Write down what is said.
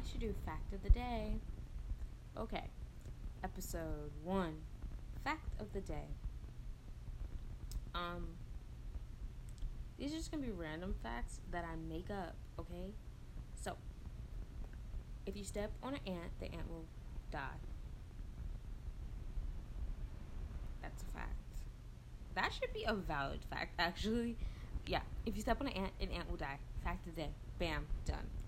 I should do fact of the day. Okay, episode one, fact of the day. Um, these are just gonna be random facts that I make up. Okay, so if you step on an ant, the ant will die. That's a fact. That should be a valid fact, actually. Yeah, if you step on an ant, an ant will die. Fact of the day. Bam, done.